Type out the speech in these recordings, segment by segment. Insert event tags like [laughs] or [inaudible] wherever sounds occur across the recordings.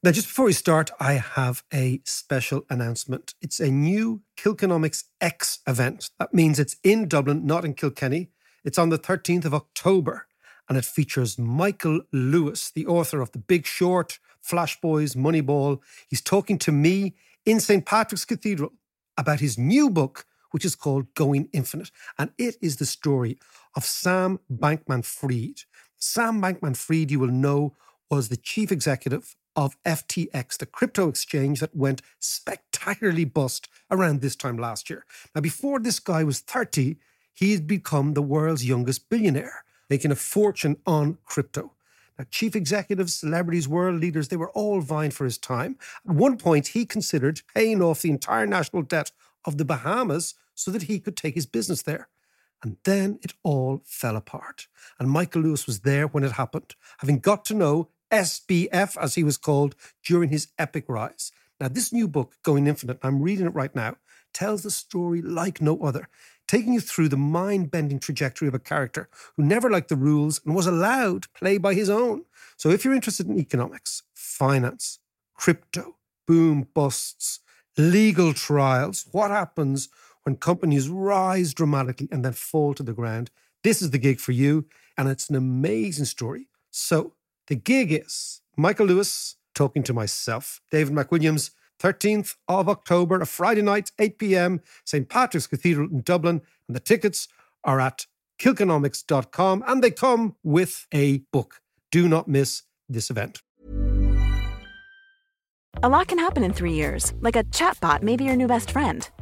Now, just before we start, I have a special announcement. It's a new Kilkenomics X event. That means it's in Dublin, not in Kilkenny. It's on the 13th of October, and it features Michael Lewis, the author of The Big Short, Flash Boys, Moneyball. He's talking to me in St. Patrick's Cathedral about his new book, which is called Going Infinite. And it is the story of Sam Bankman Fried. Sam Bankman Fried, you will know, was the chief executive of FTX, the crypto exchange that went spectacularly bust around this time last year. Now, before this guy was 30, he had become the world's youngest billionaire, making a fortune on crypto. Now, chief executives, celebrities, world leaders, they were all vying for his time. At one point, he considered paying off the entire national debt of the Bahamas so that he could take his business there. And then it all fell apart. And Michael Lewis was there when it happened, having got to know SBF, as he was called, during his epic rise. Now, this new book, Going Infinite, I'm reading it right now, tells the story like no other, taking you through the mind bending trajectory of a character who never liked the rules and was allowed to play by his own. So, if you're interested in economics, finance, crypto, boom busts, legal trials, what happens when companies rise dramatically and then fall to the ground, this is the gig for you. And it's an amazing story. So, the gig is Michael Lewis talking to myself, David McWilliams, 13th of October, a Friday night, 8 p.m., St. Patrick's Cathedral in Dublin. And the tickets are at kilkenomics.com and they come with a book. Do not miss this event. A lot can happen in three years, like a chatbot may be your new best friend.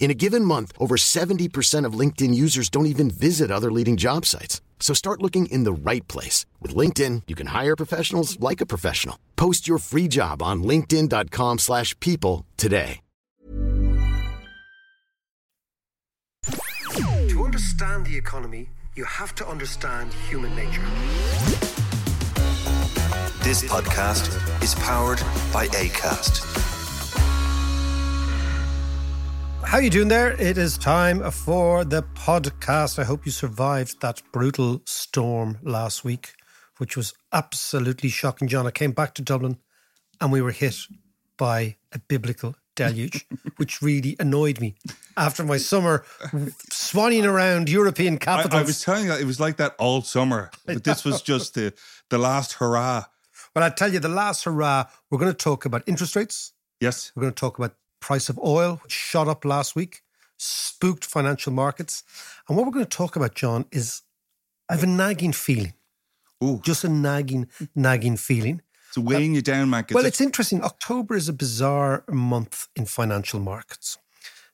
In a given month, over 70% of LinkedIn users don't even visit other leading job sites. So start looking in the right place. With LinkedIn, you can hire professionals like a professional. Post your free job on linkedin.com slash people today. To understand the economy, you have to understand human nature. This podcast is powered by ACAST. How are you doing there? It is time for the podcast. I hope you survived that brutal storm last week, which was absolutely shocking. John, I came back to Dublin and we were hit by a biblical deluge, [laughs] which really annoyed me. After my summer swanning around European capitals. I, I was telling you, it was like that all summer, but this was [laughs] just the, the last hurrah. But I tell you, the last hurrah, we're going to talk about interest rates. Yes. We're going to talk about price of oil, which shot up last week, spooked financial markets. And what we're going to talk about, John, is I have a nagging feeling. Ooh. Just a nagging, nagging feeling. It's weighing uh, you down, Mac. well, it's interesting. October is a bizarre month in financial markets.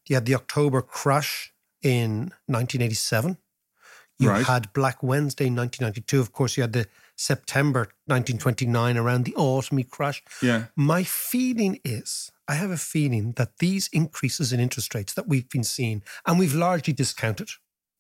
You had the October crash in 1987. You Right. had Black Wednesday in 1992. Of course, you had the September 1929 around the autumny crash. Yeah. My feeling is, I have a feeling that these increases in interest rates that we've been seeing, and we've largely discounted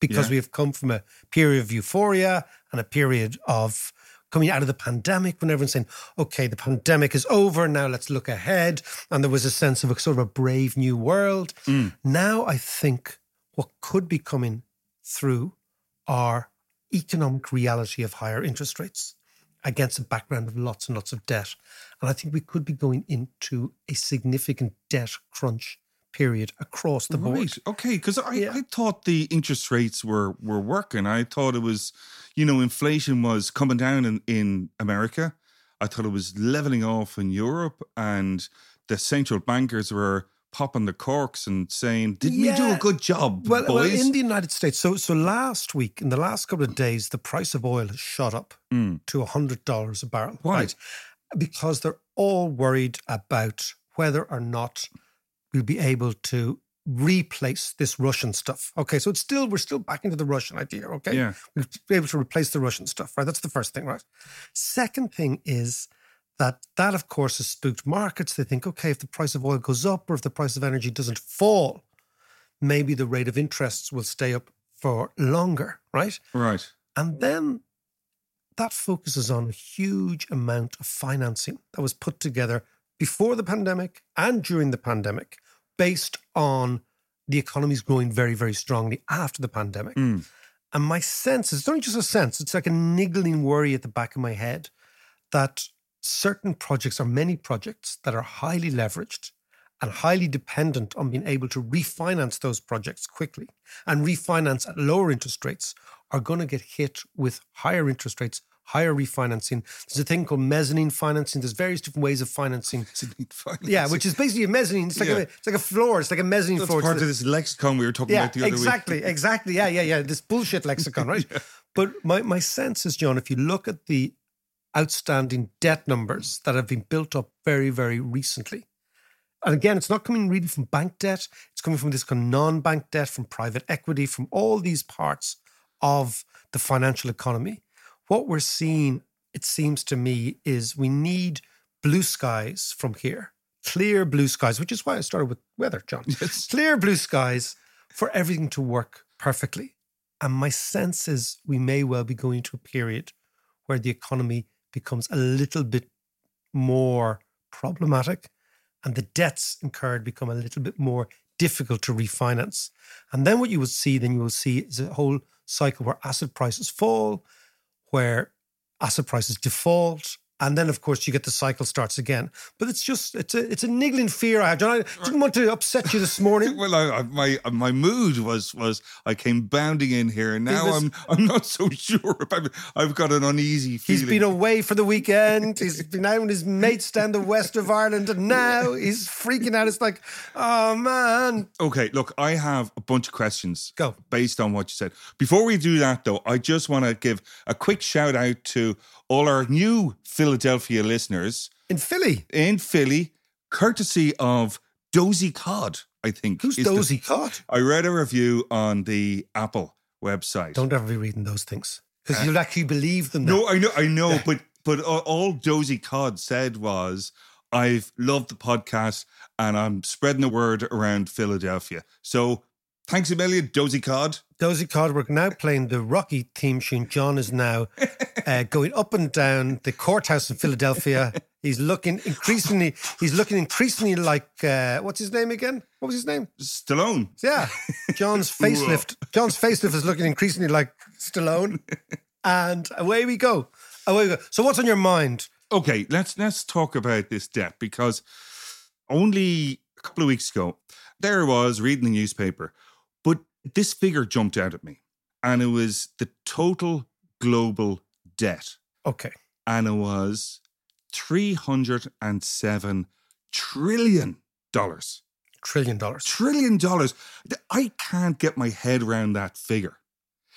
because Yeah. we have come from a period of euphoria and a period of coming out of the pandemic when everyone's saying, okay, the pandemic is over. Now let's look ahead. And there was a sense of a sort of a brave new world. Mm. Now I think what could be coming through are economic reality of higher interest rates against a background of lots and lots of debt. And I think we could be going into a significant debt crunch period across the board. Right. Okay. Because I, Yeah. I thought the interest rates were were working. I thought it was, you know, inflation was coming down in, in America. I thought it was leveling off in Europe, and the central bankers were popping the corks and saying, "Didn't we do a good job, Well, well, in the United States, so so last week, in the last couple of days, the price of oil has shot up Mm. to hundred dollars a barrel. Why? Because they're all worried about whether or not we'll be able to replace this Russian stuff. Okay, so it's still we're still back into the Russian idea. Okay, Yeah. we'll be able to replace the Russian stuff. Right, that's the first thing. Right. Second thing is that that of course has spooked markets. They think, okay, if the price of oil goes up or if the price of energy doesn't fall, maybe the rate of interests will stay up for longer, right? Right. And then that focuses on a huge amount of financing that was put together before the pandemic and during the pandemic based on the economy's growing very, very strongly after the pandemic. Mm. And my sense is, it's only just a sense, it's like a niggling worry at the back of my head that certain projects or many projects that are highly leveraged and highly dependent on being able to refinance those projects quickly and refinance at lower interest rates are going to get hit with higher interest rates, higher refinancing. There's a thing called mezzanine financing. There's various different ways of [laughs] financing. Yeah, which is basically a mezzanine. It's like Yeah. a it's like a floor. It's like a mezzanine That's floor. part of this lexicon we were talking yeah, about the other exactly, week. exactly. Exactly. Yeah, yeah, yeah. This bullshit lexicon, right? [laughs] But my, my sense is, John, if you look at the outstanding debt numbers that have been built up very, very recently, and again, it's not coming really from bank debt, it's coming from this kind of non bank debt, from private equity, from all these parts of the financial economy. What we're seeing, it seems to me, is we need blue skies from here, clear blue skies, which is why I started with weather, John. [laughs] Yes. Clear blue skies for everything to work perfectly. And my sense is we may well be going to a period where the economy becomes a little bit more problematic and the debts incurred become a little bit more difficult to refinance. And then what you will see, then you will see is a whole cycle where asset prices fall, where asset prices default. And then, of course, you get the cycle starts again. But it's just, it's a, it's a niggling fear I have. John, I didn't want to upset you this [laughs] morning. Well, I, I, my my mood was was I came bounding in here, and now was- I'm I'm not so [laughs] sure about. I've got an uneasy feeling. He's been away for the weekend. [laughs] He's been out with his mates down the west of Ireland, and now he's freaking out. It's like, oh man, Okay, look, I have a bunch of questions. Go. Based on what you said. Before we do that, though, I just want to give a quick shout out to all our new Philadelphia listeners in Philly. in Philly, courtesy of Dozy Cod, I think. Who's is the- Dozy Cod? I read a review on the Apple website. Don't ever be reading those things because uh, you'll actually believe them. now. No, I know, I know, but but all- all Dozy Cod said was, "I've loved the podcast and I'm spreading the word around Philadelphia." So, thanks a million, Dozy Cod. Dozy Cod, we're now playing the Rocky theme tune. John is now [laughs] uh, going up and down the courthouse in Philadelphia. He's looking increasingly. He's looking increasingly like uh, what's his name again? What was his name? Stallone. Yeah, John's [laughs] facelift. John's facelift is looking increasingly like Stallone, [laughs] and away we go. Away we go. So, what's on your mind? Okay, let's let's talk about this debt because only a couple of weeks ago, there was reading the newspaper, but this figure jumped out at me, and it was the total global debt. Okay, and it was three hundred and seven trillion dollars. trillion dollars. Trillion dollars. I can't get my head around that figure.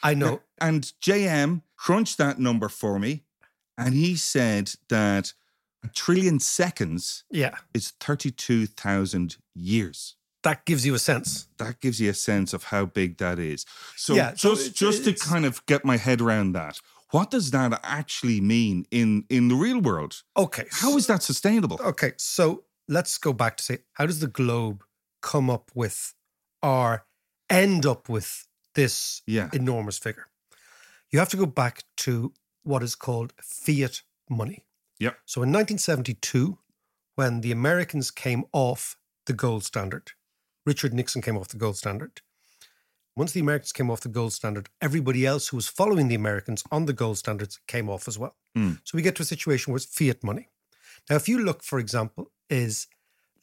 I know. And JM crunched that number for me, and he said that a trillion seconds Yeah, is thirty-two thousand years. That gives you a sense. That gives you a sense of how big that is. So Yeah, so just it's- just to kind of get my head around that, what does that actually mean in in the real world? Okay, How is that sustainable? Okay, so let's go back to say, how does the globe come up with or end up with this Yeah. enormous figure? You have to go back to what is called fiat money. Yep. So in 1972, when the Americans came off the gold standard, Richard Nixon came off the gold standard. Once the Americans came off the gold standard, everybody else who was following the Americans on the gold standards came off as well. Mm. So we get to a situation where it's fiat money. Now, if you look, for example, is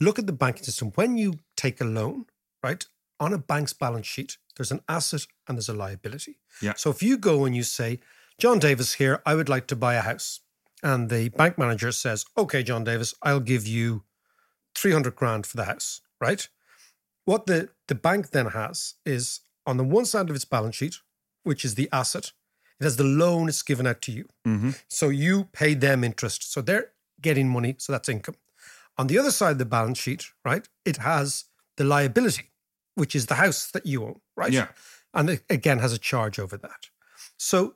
look at the banking system. When you take a loan, right, on a bank's balance sheet, there's an asset and there's a liability. Yeah. So if you go and you say, John Davis here, I would like to buy a house. And the bank manager says, okay, John Davis, I'll give you 300 grand for the house, right? What the, the bank then has is on the one side of its balance sheet, which is the asset, it has the loan it's given out to you. Mm-hmm. So you pay them interest. So they're getting money. So that's income. On the other side of the balance sheet, right, it has the liability, which is the house that you own, right? Yeah. And it again has a charge over that. So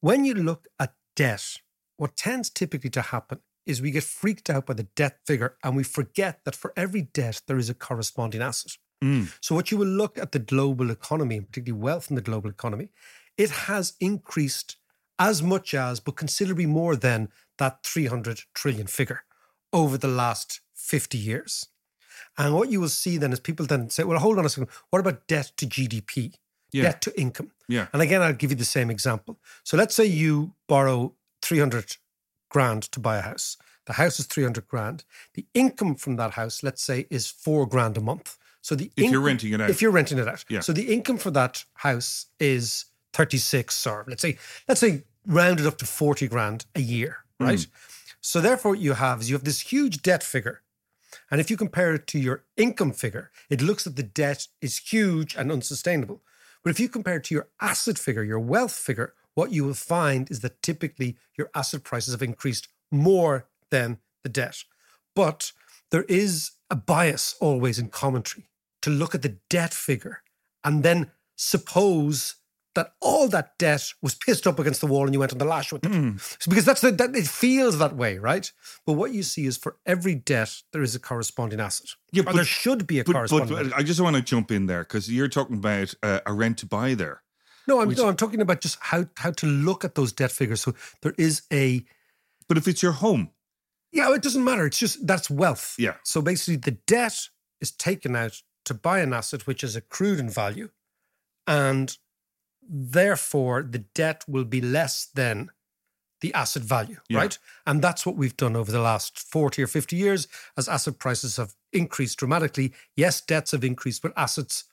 when you look at debt, what tends typically to happen is we get freaked out by the debt figure and we forget that for every debt, there is a corresponding asset. Mm. So, what you will look at the global economy, and particularly wealth in the global economy, it has increased as much as, but considerably more than that 300 trillion figure over the last 50 years. And what you will see then is people then say, well, hold on a second, what about debt to GDP, Yeah. debt to income? Yeah. And again, I'll give you the same example. So let's say you borrow 300 grand to buy a house. The house is 300 grand. The income from that house, let's say, is four grand a month. So the If you're renting it out. If you're renting it out. Yeah. So the income for that house is 36 or let's say, let's say rounded up to 40 grand a year, Hmm. right? So therefore what you have is you have this huge debt figure. And if you compare it to your income figure, it looks that the debt is huge and unsustainable. But if you compare it to your asset figure, your wealth figure, what you will find is that typically your asset prices have increased more than the debt. But there is a bias always in commentary to look at the debt figure and then suppose that all that debt was pissed up against the wall and you went on the lash with it. So because that's the, that it feels that way, right? But what you see is for every debt there is a corresponding asset. Yeah, but- there should be a But, corresponding. but, asset. but I just want to jump in there because you're talking about uh, a rent to buy there. no, I'm no, I'm talking about just how how to look at those debt figures. So there is a But if it's your home, Yeah, it doesn't matter. It's just that's wealth. Yeah. So basically, the debt is taken out to buy an asset which is accrued in value, and therefore the debt will be less than the asset value, Yeah. right? And that's what we've done over the last 40 or 50 years as asset prices have increased dramatically. Yes, debts have increased, but assets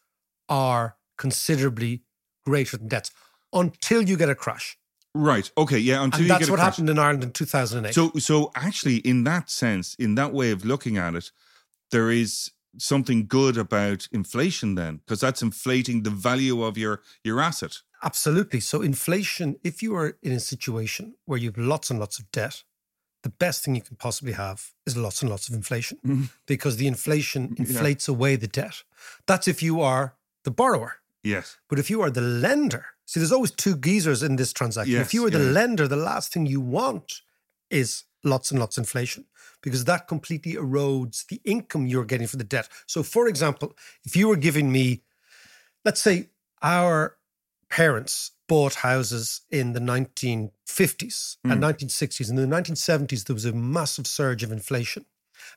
are considerably greater than debts until you get a crash. right? Okay, yeah. Until And you that's get a what crash. happened in Ireland in 2008. So, so actually, in that sense, in that way of looking at it, there is something good about inflation then, because that's inflating the value of your your asset. Absolutely. So, inflation, if you are in a situation where you have lots and lots of debt, the best thing you can possibly have is lots and lots of inflation mm-hmm. because the inflation inflates away the debt. That's if you are the borrower. Yes. But if you are the lender, see, there's always two geezers in this transaction. Yes, if you are the yeah. lender, the last thing you want is lots and lots of inflation because that completely erodes the income you're getting for the debt. So, for example, if you were giving me, let's say, our parents bought houses in the 1950s and mm. 1960s. In the 1970s, there was a massive surge of inflation.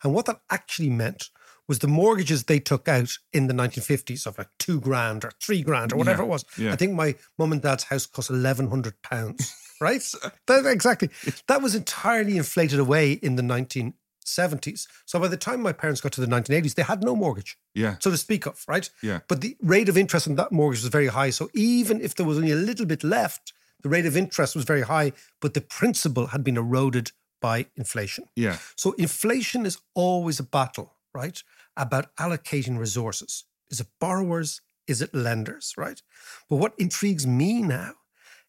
And what that actually meant was the mortgages they took out in the 1950s of like two grand or three grand or whatever Yeah, it was. yeah. I think my mum and dad's house cost 1,100 pounds, [laughs] right? That- exactly. That was entirely inflated away in the 1970s. So by the time my parents got to the 1980s, they had no mortgage Yeah. so to speak of, right? Yeah. But the rate of interest on that mortgage was very high. So even if there was only a little bit left, the rate of interest was very high, but the principal had been eroded by inflation. Yeah. So inflation is always a battle, right? About allocating resources. Is it borrowers? Is it lenders, right? But what intrigues me now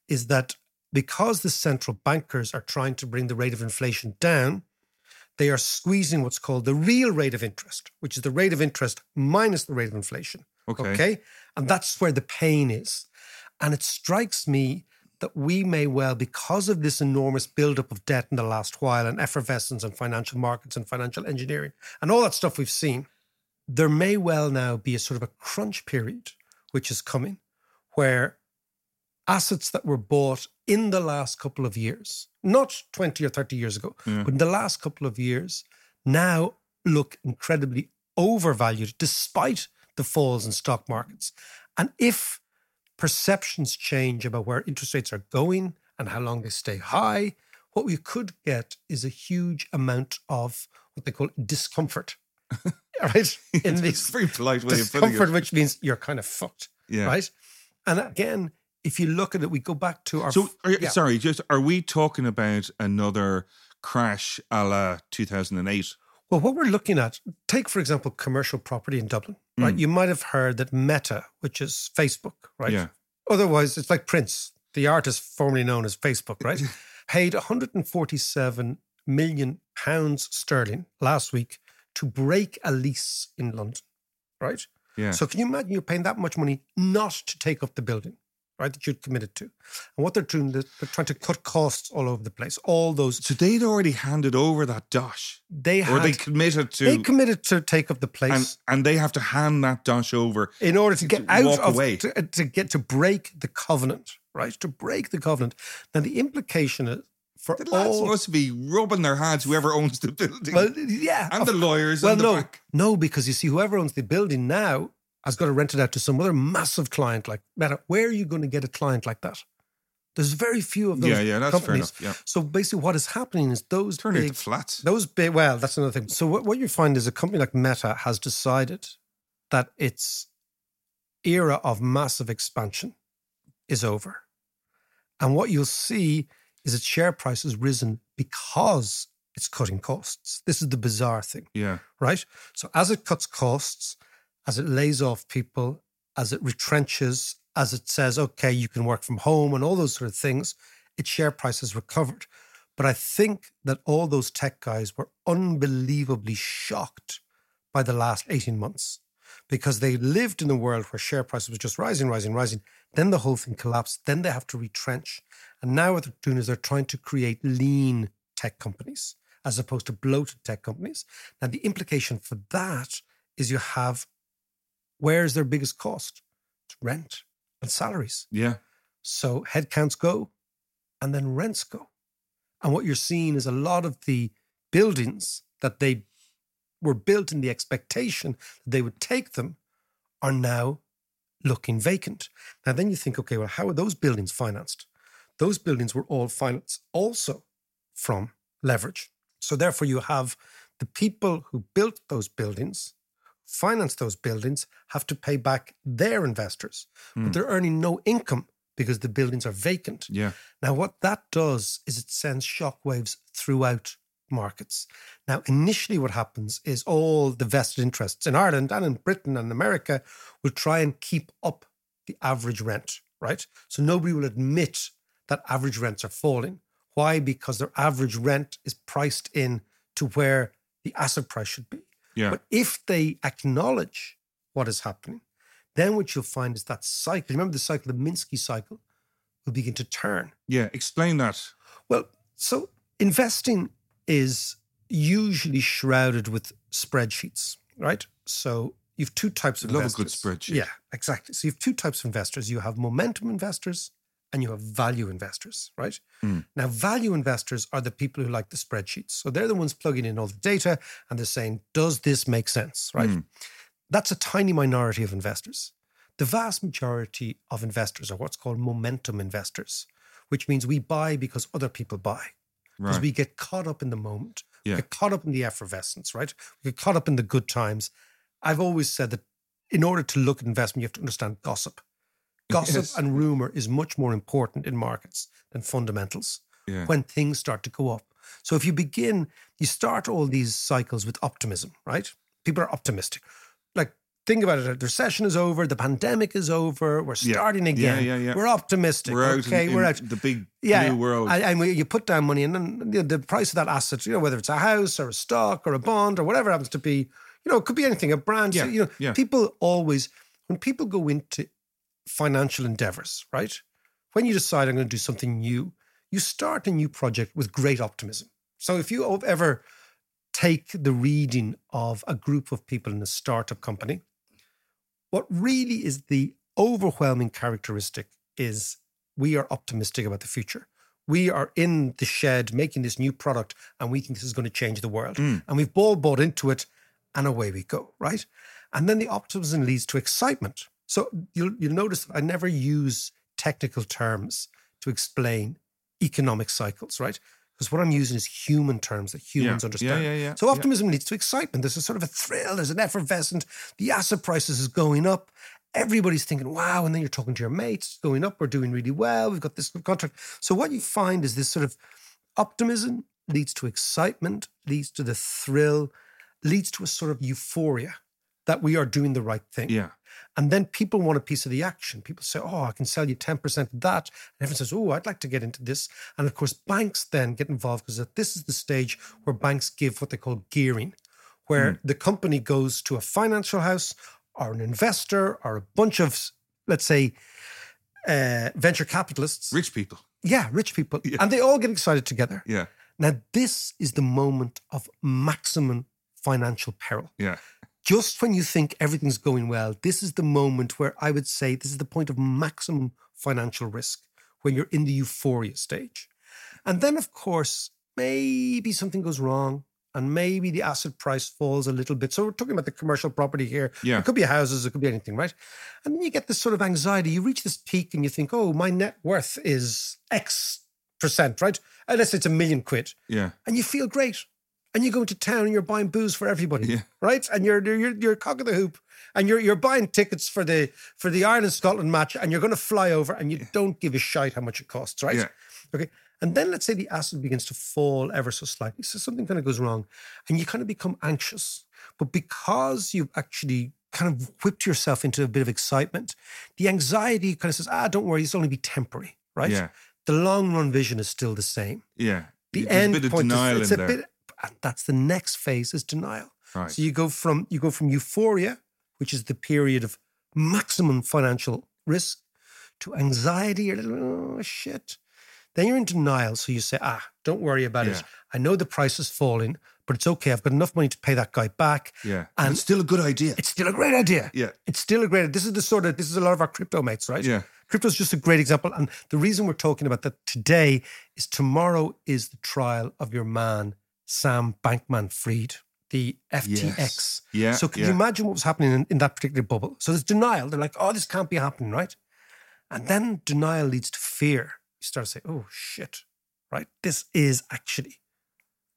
is that because the central bankers are trying to bring the rate of inflation down, they are squeezing what's called the real rate of interest, which is the rate of interest minus the rate of inflation. Okay. Okay. And that's where the pain is. And it strikes me that we may well, because of this enormous buildup of debt in the last while and effervescence in financial markets and financial engineering and all that stuff we've seen, there may well now be a sort of a crunch period which is coming where assets that were bought in the last couple of years, not 20 or 30 years ago, mm. but in the last couple of years, now look incredibly overvalued despite the falls in stock markets. And if perceptions change about where interest rates are going and how long they stay high, what we could get is a huge amount of what they call discomfort. [laughs] right? In It's this a very polite way of putting discomfort, it. which means you're kind of fucked. Yeah. Right. And again, if you look at it, we go back to our. So, are, yeah. sorry, just are we talking about another crash a la 2008? Well, what we're looking at, take for example, commercial property in Dublin, right? Mm. You might have heard that Meta, which is Facebook, right? Yeah. Otherwise, it's like Prince, the artist formerly known as Facebook, right? [laughs] Paid 147 million pounds sterling last week to break a lease in London, right? Yeah. So can you imagine you're paying that much money not to take up the building? Right? That you'd committed to. And what they're doing, they're they're trying to cut costs all over the place. All those So they'd already handed over that dosh, they had, or they committed to, they committed to take up the place. and and they have to hand that dosh over. in order to get to out of away. To, uh, to get to break the covenant, right? To break the covenant. Now the implication is for The lads all must be rubbing their hands. Whoever owns the building, well, yeah, and the lawyers, well, and the no, back. no, because you see, whoever owns the building now has got to rent it out to some other massive client like Meta. Where are you going to get a client like that? There's very few of those. Yeah, yeah, that's fair enough, yeah. So basically, what is happening is those Turn big into flats. Those big, well, that's another thing. So what, what you find is a company like Meta has decided that its era of massive expansion is over. And what you'll see is its share price has risen because it's cutting costs. This is the bizarre thing, Yeah, right? So as it cuts costs, as it lays off people, as it retrenches, as it says, okay, you can work from home and all those sort of things, its share price has recovered. But I think that all those tech guys were unbelievably shocked by the last 18 months because they lived in a world where share prices was just rising, rising, rising. Then the whole thing collapsed. Then they have to retrench. And now what they're doing is they're trying to create lean tech companies as opposed to bloated tech companies. Now, the implication for that is you have where's their biggest cost? It's rent and salaries. yeah, So headcounts go and then rents go. And what you're seeing is a lot of the buildings that they were built in the expectation that they would take them are now looking vacant. Now, then you think, okay, well, how are those buildings financed? Those buildings were all financed also from leverage. So, therefore, you have the people who built those buildings, financed those buildings, have to pay back their investors, but hmm. they're earning no income because the buildings are vacant. yeah. Now, what that does is it sends shockwaves throughout markets. Now, initially, what happens is all the vested interests in Ireland and in Britain and America will try and keep up the average rent, right? So nobody will admit that average rents are falling. Why? Because their average rent is priced in to where the asset price should be. Yeah. But if they acknowledge what is happening, then what you'll find is that cycle. Remember the cycle, the Minsky cycle, will begin to turn. Yeah, explain that. Well, so investing is usually shrouded with spreadsheets, right? So you've two types of I Love a good spreadsheet. Yeah, exactly. So you have two types of investors. You have momentum investors and you have value investors, right? Hmm. Now, value investors are the people who like the spreadsheets. So they're the ones plugging in all the data and they're saying, does this make sense, right? Hmm. That's a tiny minority of investors. The vast majority of investors are what's called momentum investors, which means we buy because other people buy because Right. we get caught up in the moment. Yeah. We get caught up in the effervescence, right? We get caught up in the good times. I've always said that in order to look at investment, you have to understand gossip. Gossip Yes. and rumor is much more important in markets than fundamentals Yeah. when things start to go up. So if you begin, you start all these cycles with optimism, right? People are optimistic. Like, think about it. The recession is over. The pandemic is over. We're starting Yeah, again. yeah, yeah. yeah. We're optimistic. We're out. okay, in, we're out The big yeah, new world. And, and we- you put down money, and then you know, the price of that asset, you know, whether it's a house or a stock or a bond or whatever it happens to be, you know, it could be anything, a brand. Yeah, you know, yeah. people always, when people go into financial endeavors, right? When you decide I'm going to do something new, you start a new project with great optimism. So if you ever take the reading of a group of people in a startup company, what really is the overwhelming characteristic is we are optimistic about the future. We are in the shed making this new product and we think this is going to change the world. Mm. And we've all bought into it and away we go, right? And then the optimism leads to excitement. So you'll, you'll notice I never use technical terms to explain economic cycles, right? Because what I'm using is human terms that humans Yeah. understand. Yeah, yeah, yeah, So optimism leads to excitement. There's a sort of a thrill, there's an effervescent, the asset prices is going up. Everybody's thinking, wow. And then you're talking to your mates, it's going up, we're doing really well, we've got this contract. So what you find is this sort of optimism leads to excitement, leads to the thrill, leads to a sort of euphoria that we are doing the right thing. yeah. And then people want a piece of the action. People say, oh, I can sell you 10% of that. And everyone says, oh, I'd like to get into this. And of course, banks then get involved because this is the stage where banks give what they call gearing, where the company goes to a financial house or an investor or a bunch of, let's say, uh, venture capitalists. Rich people. Yeah, rich people. [laughs] Yeah. And they all get excited together. Yeah. Now, this is the moment of maximum financial peril. Yeah. Just when you think everything's going well, this is the moment where I would say this is the point of maximum financial risk when you're in the euphoria stage. And then, of course, maybe something goes wrong and maybe the asset price falls a little bit. So we're talking about the commercial property here. Yeah. It could be houses, it could be anything, right? And then you get this sort of anxiety. You reach this peak and you think, oh, my net worth is X percent, right? Unless it's a million quid. Yeah. And you feel great. And you go into town and you're buying booze for everybody, Yeah. right? And you're you're you're cock of the hoop, and you're you're buying tickets for the for the Ireland Scotland match, and you're going to fly over, and you don't give a shite how much it costs, right? Yeah. Okay. And then let's say the asset begins to fall ever so slightly. So something kind of goes wrong and you kind of become anxious. But because you've actually kind of whipped yourself into a bit of excitement, the anxiety kind of says, ah, don't worry, it's only be temporary, right? Yeah. The long run vision is still the same. Yeah. The There's end a bit of point denial is, it's in a there. bit, that's the next phase is denial. Right. So you go from you go from euphoria, which is the period of maximum financial risk, to anxiety. You're like, oh shit. Then you're in denial. So you say, ah, don't worry about it. I know the price is falling, but it's okay. I've got enough money to pay that guy back. yeah. And it's still a good idea. It's still a great idea. Yeah. It's still a great. This is the sort of this is a lot of our crypto mates, right? Yeah. Crypto is just a great example, and the reason we're talking about that today is tomorrow is the trial of your man Sam Bankman-Fried, the FTX. Yes. Yeah, So can yeah. you imagine what was happening in, in that particular bubble? So there's denial. They're like, "Oh, this can't be happening," right? And then denial leads to fear. You start to say, "Oh shit, right? This is actually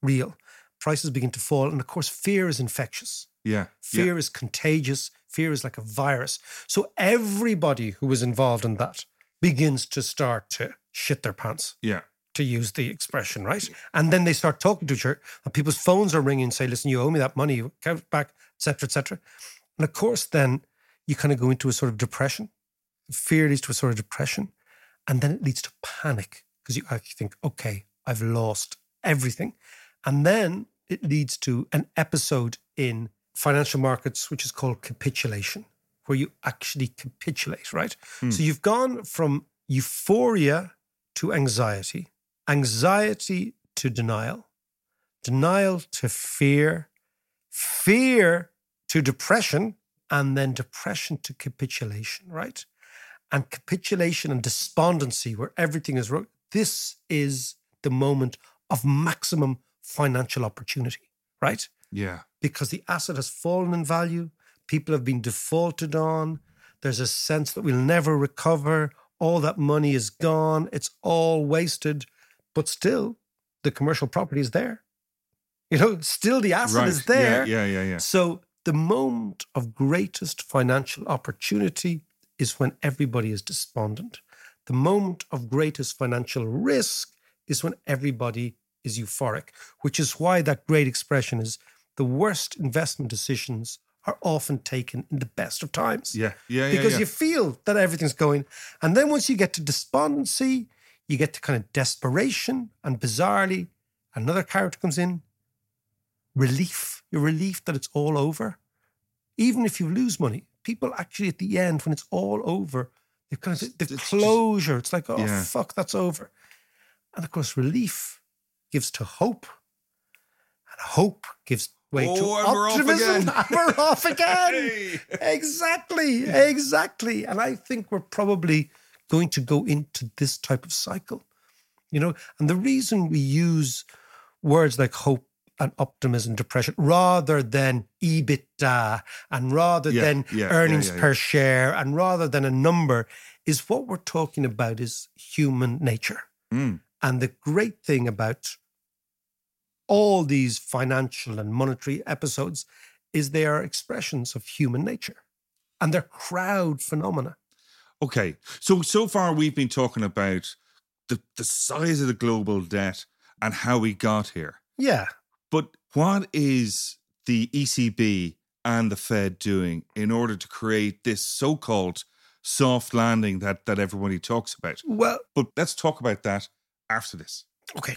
real." Prices begin to fall, and of course, fear is infectious. yeah. Fear is contagious. Fear is like a virus. So everybody who was involved in that begins to start to shit their pants, Yeah. To use the expression, right? And then they start talking to each other, and people's phones are ringing and say, listen, you owe me that money, you it back, etc., etc. And of course, then you kind of go into a sort of depression. Fear leads to a sort of depression. And then it leads to panic because you actually think, okay, I've lost everything. And then it leads to an episode in financial markets, which is called capitulation, where you actually capitulate, right? Hmm. So you've gone from euphoria to anxiety, anxiety to denial, denial to fear, fear to depression, and then depression to capitulation, right? And capitulation and despondency, where everything is wrong. This is the moment of maximum financial opportunity, right? Yeah. Because the asset has fallen in value, people have been defaulted on, there's a sense that we'll never recover, all that money is gone, it's all wasted, but still the commercial property is there. You know, still the asset Right. is there. Yeah. Yeah. Yeah. Yeah. So the moment of greatest financial opportunity is when everybody is despondent. The moment of greatest financial risk is when everybody is euphoric, which is why that great expression is the worst investment decisions are often taken in the best of times. Yeah. Yeah. Yeah. Because yeah. you feel that everything's going. And then once you get to despondency, you get to kind of desperation, and bizarrely, another character comes in relief. You're relief that it's all over. Even if you lose money, people actually at the end, when it's all over, they've kind of the It's just- closure. it's like, oh Yeah. fuck, that's over. And of course, relief gives to hope, and hope gives way to Oh, and we're off optimism. again. [laughs] We're off again. [laughs] Hey. Exactly, exactly. And I think we're probably going to go into this type of cycle. You know, and the reason we use words like hope and optimism, depression, rather than EBITDA and rather Yeah, than yeah, earnings yeah. per share and rather than a number, is what we're talking about is human nature. Mm. And the great thing about all these financial and monetary episodes is they are expressions of human nature and they're crowd phenomena. Okay. So so far we've been talking about the the size of the global debt and how we got here. Yeah. But what is the ECB and the Fed doing in order to create this so-called soft landing that that everybody talks about? Well, But let's talk about that after this. okay.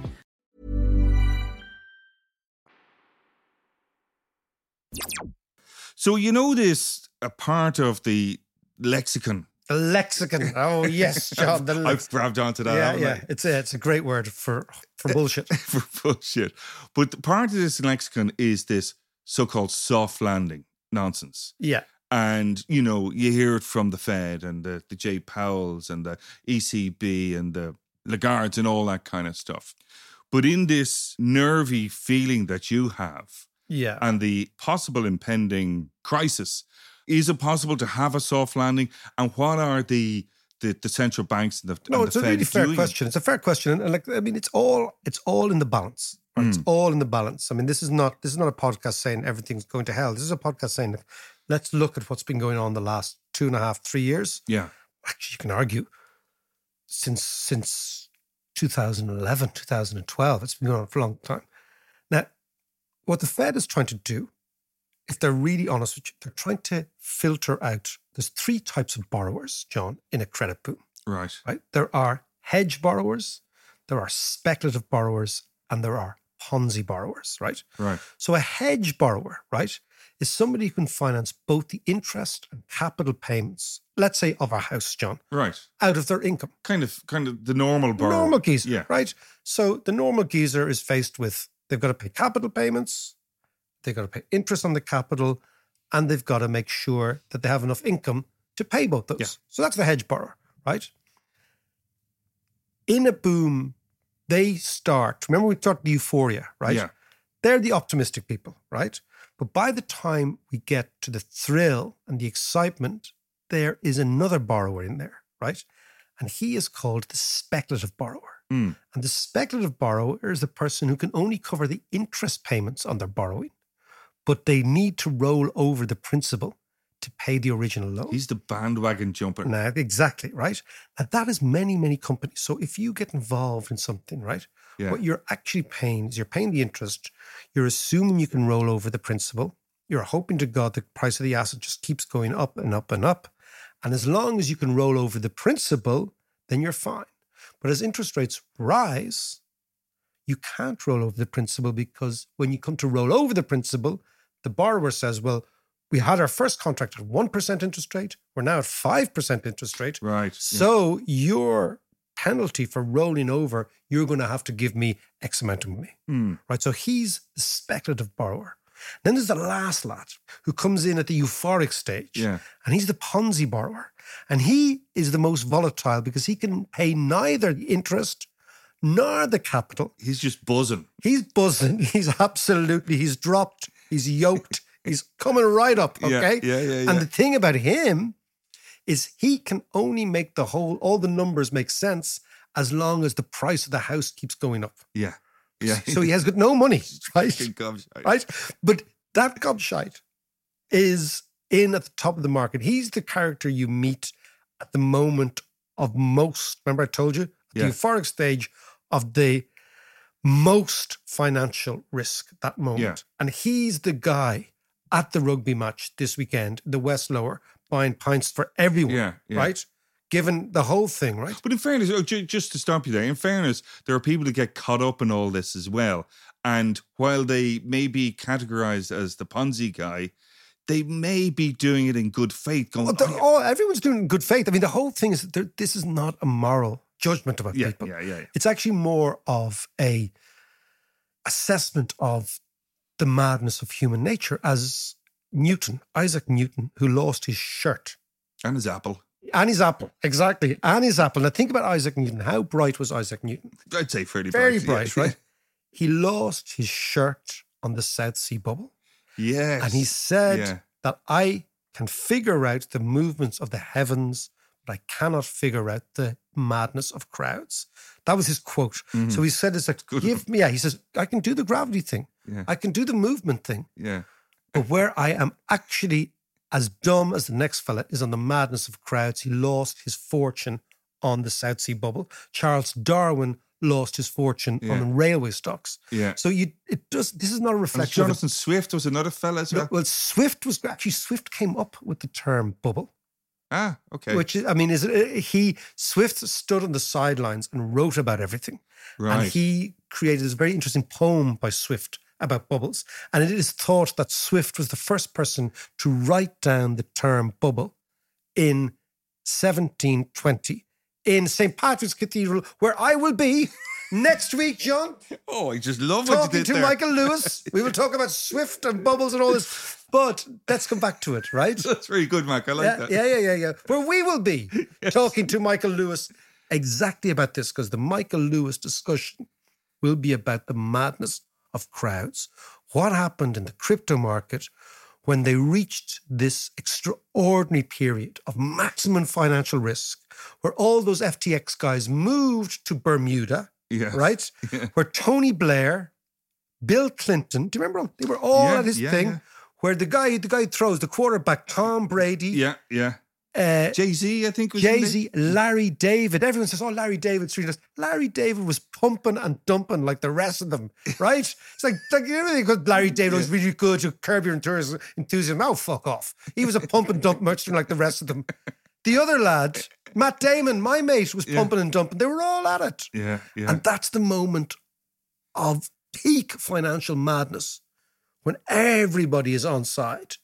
So you know this a part of the lexicon. The lexicon. Oh yes, [laughs] John. The I've grabbed onto that. yeah, yeah. It's a it's a great word for for [laughs] bullshit. For bullshit. But the part of this lexicon is this so-called soft landing nonsense. Yeah. And you know, you hear it from the Fed and the, the Jay Powells and the ECB and the Lagardes and all that kind of stuff. But in this nervy feeling that you have, Yeah. and the possible impending crisis. Is it possible to have a soft landing? And what are the the, the central banks and the, No, and it's the a Fed really fair doing? question. It's a fair question, and like I mean, it's all it's all in the balance. Right? It's Mm. all in the balance. I mean, this is not this is not a podcast saying everything's going to hell. This is a podcast saying, like, let's look at what's been going on the last two and a half, three years. Yeah, Actually, you can argue since since 2011, 2012. It's been going on for a long time. Now, what the Fed is trying to do, if they're really honest with you, they're trying to filter out. There's three types of borrowers, John, in a credit boom right. right? There are hedge borrowers, there are speculative borrowers, and there are Ponzi borrowers, right? Right. So a hedge borrower, right, is somebody who can finance both the interest and capital payments, let's say of a house, John, Right. out of their income. Kind of kind of the normal borrower. normal geezer, Yeah. right? So the normal geezer is faced with they've got to pay capital payments, they've got to pay interest on the capital, and they've got to make sure that they have enough income to pay both those. Yeah. So that's the hedge borrower, right? In a boom, they start. Remember, we talked the euphoria, right? Yeah. They're the optimistic people, right? But by the time we get to the thrill and the excitement, there is another borrower in there, right? And he is called the speculative borrower. Mm. And the speculative borrower is the person who can only cover the interest payments on their borrowing, but they need to roll over the principal to pay the original loan. He's the bandwagon jumper. Now, exactly, right? Now, that is many, many companies. So if you get involved in something, right, Yeah. what you're actually paying is you're paying the interest, you're assuming you can roll over the principal, you're hoping to God the price of the asset just keeps going up and up and up. And as long as you can roll over the principal, then you're fine. But as interest rates rise, you can't roll over the principal because when you come to roll over the principal, the borrower says, well, we had our first contract at 1% interest rate. We're now at 5% interest rate. Right. yeah. So your penalty for rolling over, you're going to have to give me X amount of money. Mm. Right. So he's the speculative borrower. Then there's the last lad who comes in at the euphoric stage. Yeah. And he's the Ponzi borrower. And he is the most volatile because he can pay neither interest nor the capital. He's just buzzing. He's buzzing. [laughs] He's absolutely, he's dropped, he's yoked, [laughs] he's coming right up. Yeah, Okay. yeah, yeah, yeah. And the thing about him is he can only make the whole, all the numbers make sense as long as the price of the house keeps going up. Yeah. Yeah. So he has got no money, [laughs] right? Right. But that gobshite is in at the top of the market. He's the character you meet at the moment of most. Remember, I told you Yeah. the euphoric stage of the most financial risk that moment. Yeah. And he's the guy at the rugby match this weekend, the West Lower, buying pints for everyone. Yeah, yeah. Right? Given the whole thing, right? But in fairness, oh, ju- just to stop you there, in fairness, there are people that get caught up in all this as well. And while they may be categorized as the Ponzi guy, they may be doing it in good faith. Going, "Oh, yeah." all, everyone's doing it in good faith. I mean, the whole thing is that this is not a moral judgment about yeah, people. yeah, yeah, yeah. It's actually more of a assessment of the madness of human nature as Newton, Isaac Newton, who lost his shirt. And his apple. And his apple, exactly. Annie's apple. Now think about Isaac Newton. How bright was Isaac Newton? I'd say fairly Very bright. bright, right? He lost his shirt on the South Sea bubble. Yes. And he said Yeah. that I can figure out the movements of the heavens, but I cannot figure out the madness of crowds. That was his quote. So he said, "It's like Mm-hmm. Good give me." Yeah, he says, "I can do the gravity thing. Yeah. I can do the movement thing, Yeah. but where I am actually as dumb as the next fella is on the madness of crowds. He lost his fortune on the South Sea bubble. Charles Darwin lost his fortune Yeah. on railway stocks. Yeah. So you, it does. This is not a reflection. Jonathan Swift was another fella as no, well. well, Swift was actually Swift came up with the term bubble, ah, okay. which is, I mean, is he Swift stood on the sidelines and wrote about everything, right. and he created this very interesting poem by Swift about bubbles, and it is thought that Swift was the first person to write down the term bubble in 1720 in St Patrick's Cathedral, where I will be. [laughs] Next week, John, oh, I just love what you talking did to there. Michael Lewis. [laughs] We will talk about Swift and bubbles and all this. But let's come back to it, right? [laughs] That's very good, Mac. I like yeah, that. yeah, yeah, yeah, yeah. Where we will be talking to Michael Lewis exactly about this, because the Michael Lewis discussion will be about the madness of crowds. What happened in the crypto market when they reached this extraordinary period of maximum financial risk, where all those FTX guys moved to Bermuda, Yes. right? [laughs] Yeah. Where Tony Blair, Bill Clinton, do you remember? They were all Yeah, at his yeah, thing. Where the guy, the guy throws the quarterback, Tom Brady, Yeah, yeah. Uh, Jay Z, I think was Jay Z, Larry David. Everyone says, "Oh, Larry David's doing this." Larry David was pumping and dumping like the rest of them, [laughs] right? It's like, like you know, because Larry David was really good to curb your enthusiasm. enthusiasm. Oh, fuck off! He was a pump and dump merchant like the rest of them. The other lad, Matt Damon, my mate, was Yeah. pumping and dumping. They were all at it. Yeah, yeah. And that's the moment of peak financial madness when everybody is on side.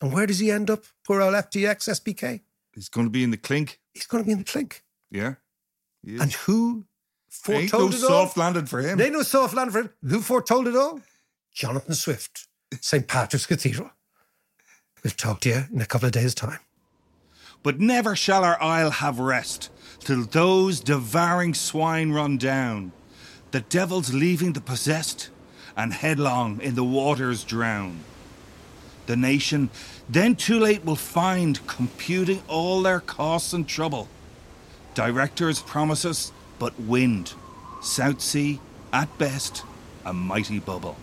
And where does he end up? Poor old FTX, SBK? He's going to be in the clink. He's going to be in the clink. Yeah. And who Ain't foretold no it all? soft landed for him. They know soft land for it. Who foretold it all? Jonathan Swift, St. Patrick's Cathedral. We'll talk to you in a couple of days' time. But never shall our isle have rest till those devouring swine run down, the devils leaving the possessed, and headlong in the waters drown. The nation then too late will find, computing all their costs and trouble. Directors promise us but wind, South Sea, at best, a mighty bubble.